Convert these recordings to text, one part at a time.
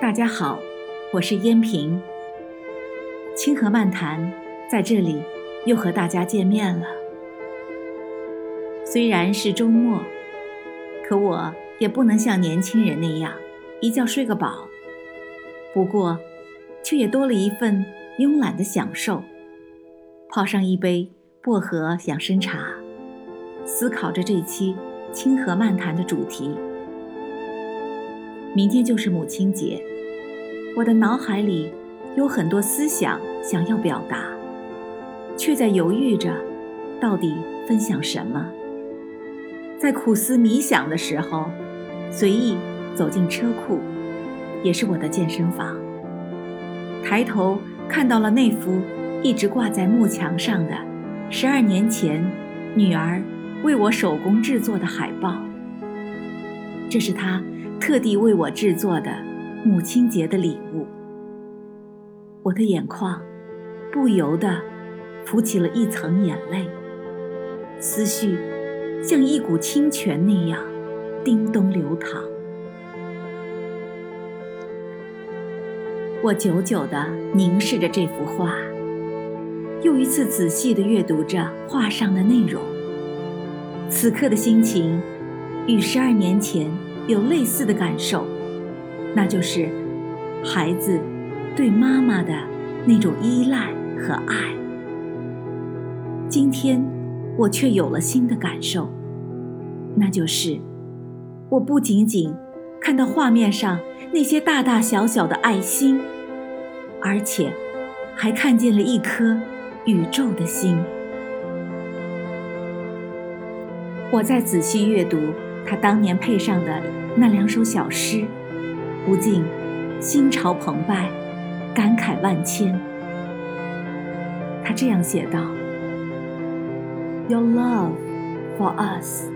大家好，我是燕平。清河漫谈在这里又和大家见面了。虽然是周末，可我也不能像年轻人那样一觉睡个饱。不过，却也多了一份慵懒的享受，泡上一杯薄荷养生茶，思考着这期清河漫谈的主题。明天就是母亲节。我的脑海里有很多思想想要表达，却在犹豫着，到底分享什么。在苦思冥想的时候，随意走进车库，也是我的健身房。抬头看到了那幅一直挂在幕墙上的十二年前女儿为我手工制作的海报。这是她特地为我制作的。母亲节的礼物，我的眼眶不由得浮起了一层眼泪，思绪像一股清泉那样叮咚流淌。我久久地凝视着这幅画，又一次仔细地阅读着画上的内容。此刻的心情与十二年前有类似的感受。那就是孩子对妈妈的那种依赖和爱。今天我却有了新的感受，那就是我不仅仅看到画面上那些大大小小的爱心，而且还看见了一颗宇宙的心。我在仔细阅读他当年配上的那两首小诗。不禁心潮澎湃，感慨万千。他这样写道：“Your love for us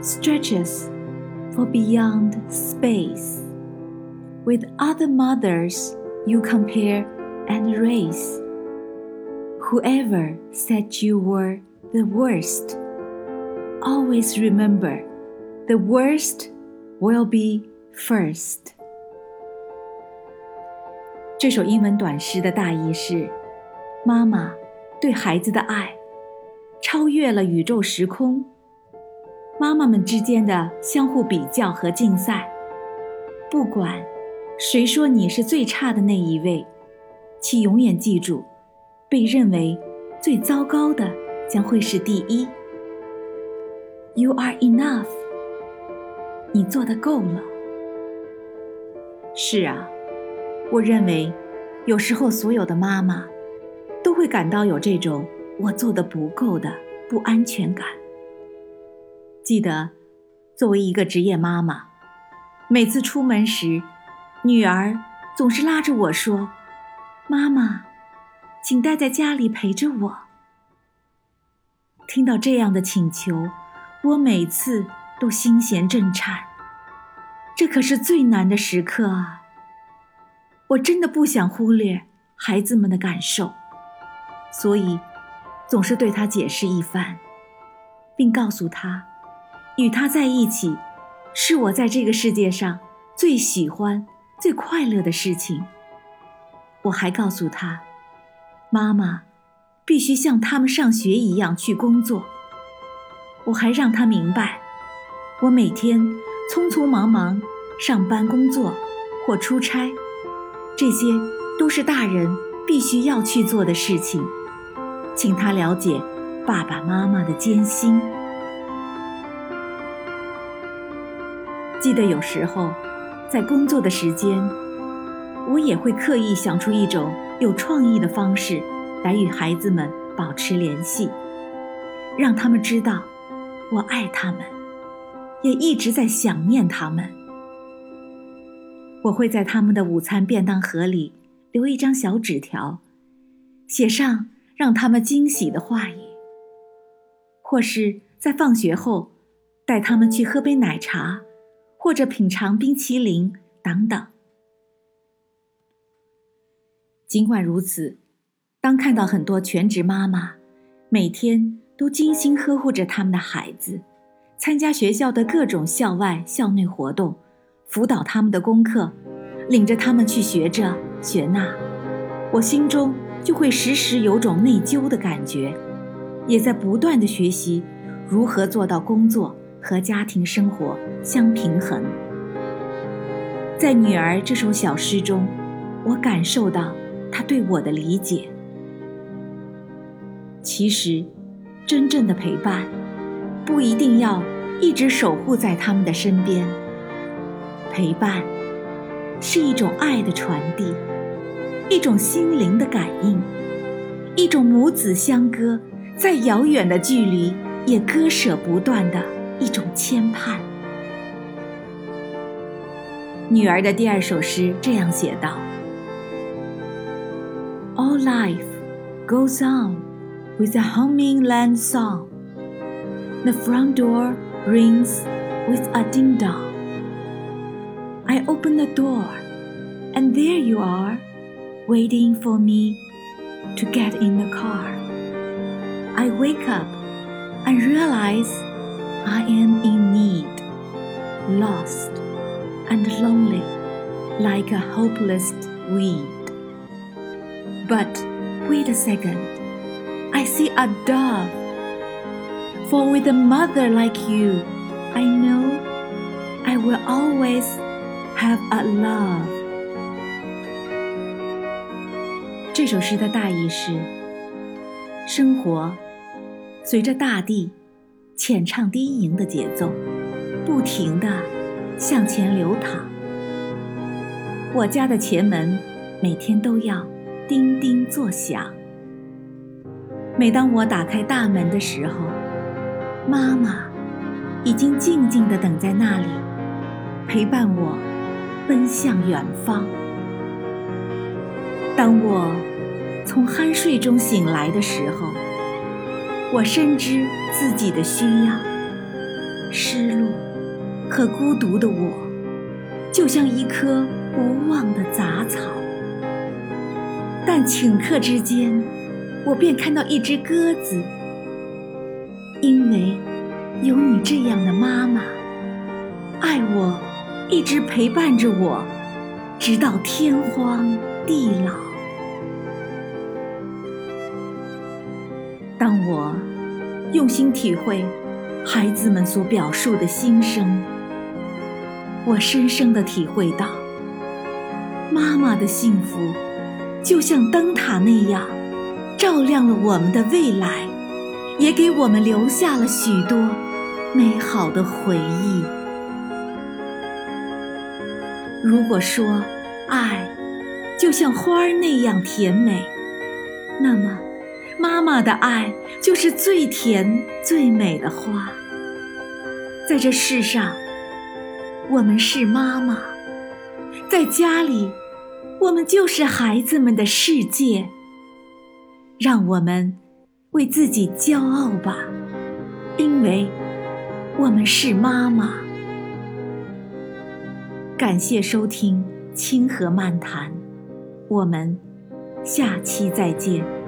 stretches for beyond space. With other mothers you compare and race. Whoever said you were the worst, always remember the worst will be first.” 这首英文短诗的大意是：妈妈对孩子的爱超越了宇宙时空，妈妈们之间的相互比较和竞赛。不管谁说你是最差的那一位，请永远记住，被认为最糟糕的将会是第一。You are enough，你做的够了。是啊。我认为，有时候所有的妈妈都会感到有这种我做的不够的不安全感。记得，作为一个职业妈妈，每次出门时，女儿总是拉着我说：“妈妈，请待在家里陪着我。”听到这样的请求，我每次都心弦震颤。这可是最难的时刻啊！我真的不想忽略孩子们的感受，所以总是对他解释一番，并告诉他，与他在一起是我在这个世界上最喜欢、最快乐的事情。我还告诉他，妈妈必须像他们上学一样去工作。我还让他明白，我每天匆匆忙忙上班、工作或出差。这些都是大人必须要去做的事情，请他了解爸爸妈妈的艰辛。记得有时候，在工作的时间，我也会刻意想出一种有创意的方式来与孩子们保持联系，让他们知道我爱他们，也一直在想念他们。我会在他们的午餐便当盒里留一张小纸条，写上让他们惊喜的话语，或是在放学后带他们去喝杯奶茶，或者品尝冰淇淋等等。尽管如此，当看到很多全职妈妈每天都精心呵护着他们的孩子，参加学校的各种校外校内活动。辅导他们的功课，领着他们去学这学那，我心中就会时时有种内疚的感觉，也在不断的学习如何做到工作和家庭生活相平衡。在女儿这首小诗中，我感受到她对我的理解。其实，真正的陪伴，不一定要一直守护在他们的身边。陪伴，是一种爱的传递，一种心灵的感应，一种母子相隔，在遥远的距离也割舍不断的一种牵绊。女儿的第二首诗这样写道：“All life goes on with a humming land song. The front door rings with a ding dong. I open the door, and there you are, waiting for me to get in the car. I wake up and realize I am in need, lost and lonely like a hopeless weed. But wait a second, I see a dove. For with a mother like you, I know I will always have a love. 这首诗的大意是：生活随着大地浅唱低吟的节奏，不停的。向前流淌。我家的前门每天都要叮叮作响。每当我打开大门的时候，妈妈已经静静地等在那里，陪伴我奔向远方。当我从酣睡中醒来的时候，我深知自己的需要，失落。可孤独的我，就像一棵无望的杂草。但顷刻之间，我便看到一只鸽子。因为有你这样的妈妈，爱我，一直陪伴着我，直到天荒地老。当我用心体会孩子们所表述的心声。我深深的体会到，妈妈的幸福，就像灯塔那样，照亮了我们的未来，也给我们留下了许多美好的回忆。如果说爱就像花儿那样甜美，那么妈妈的爱就是最甜最美的花。在这世上。我们是妈妈，在家里，我们就是孩子们的世界。让我们为自己骄傲吧，因为我们是妈妈。感谢收听《清河漫谈》，我们下期再见。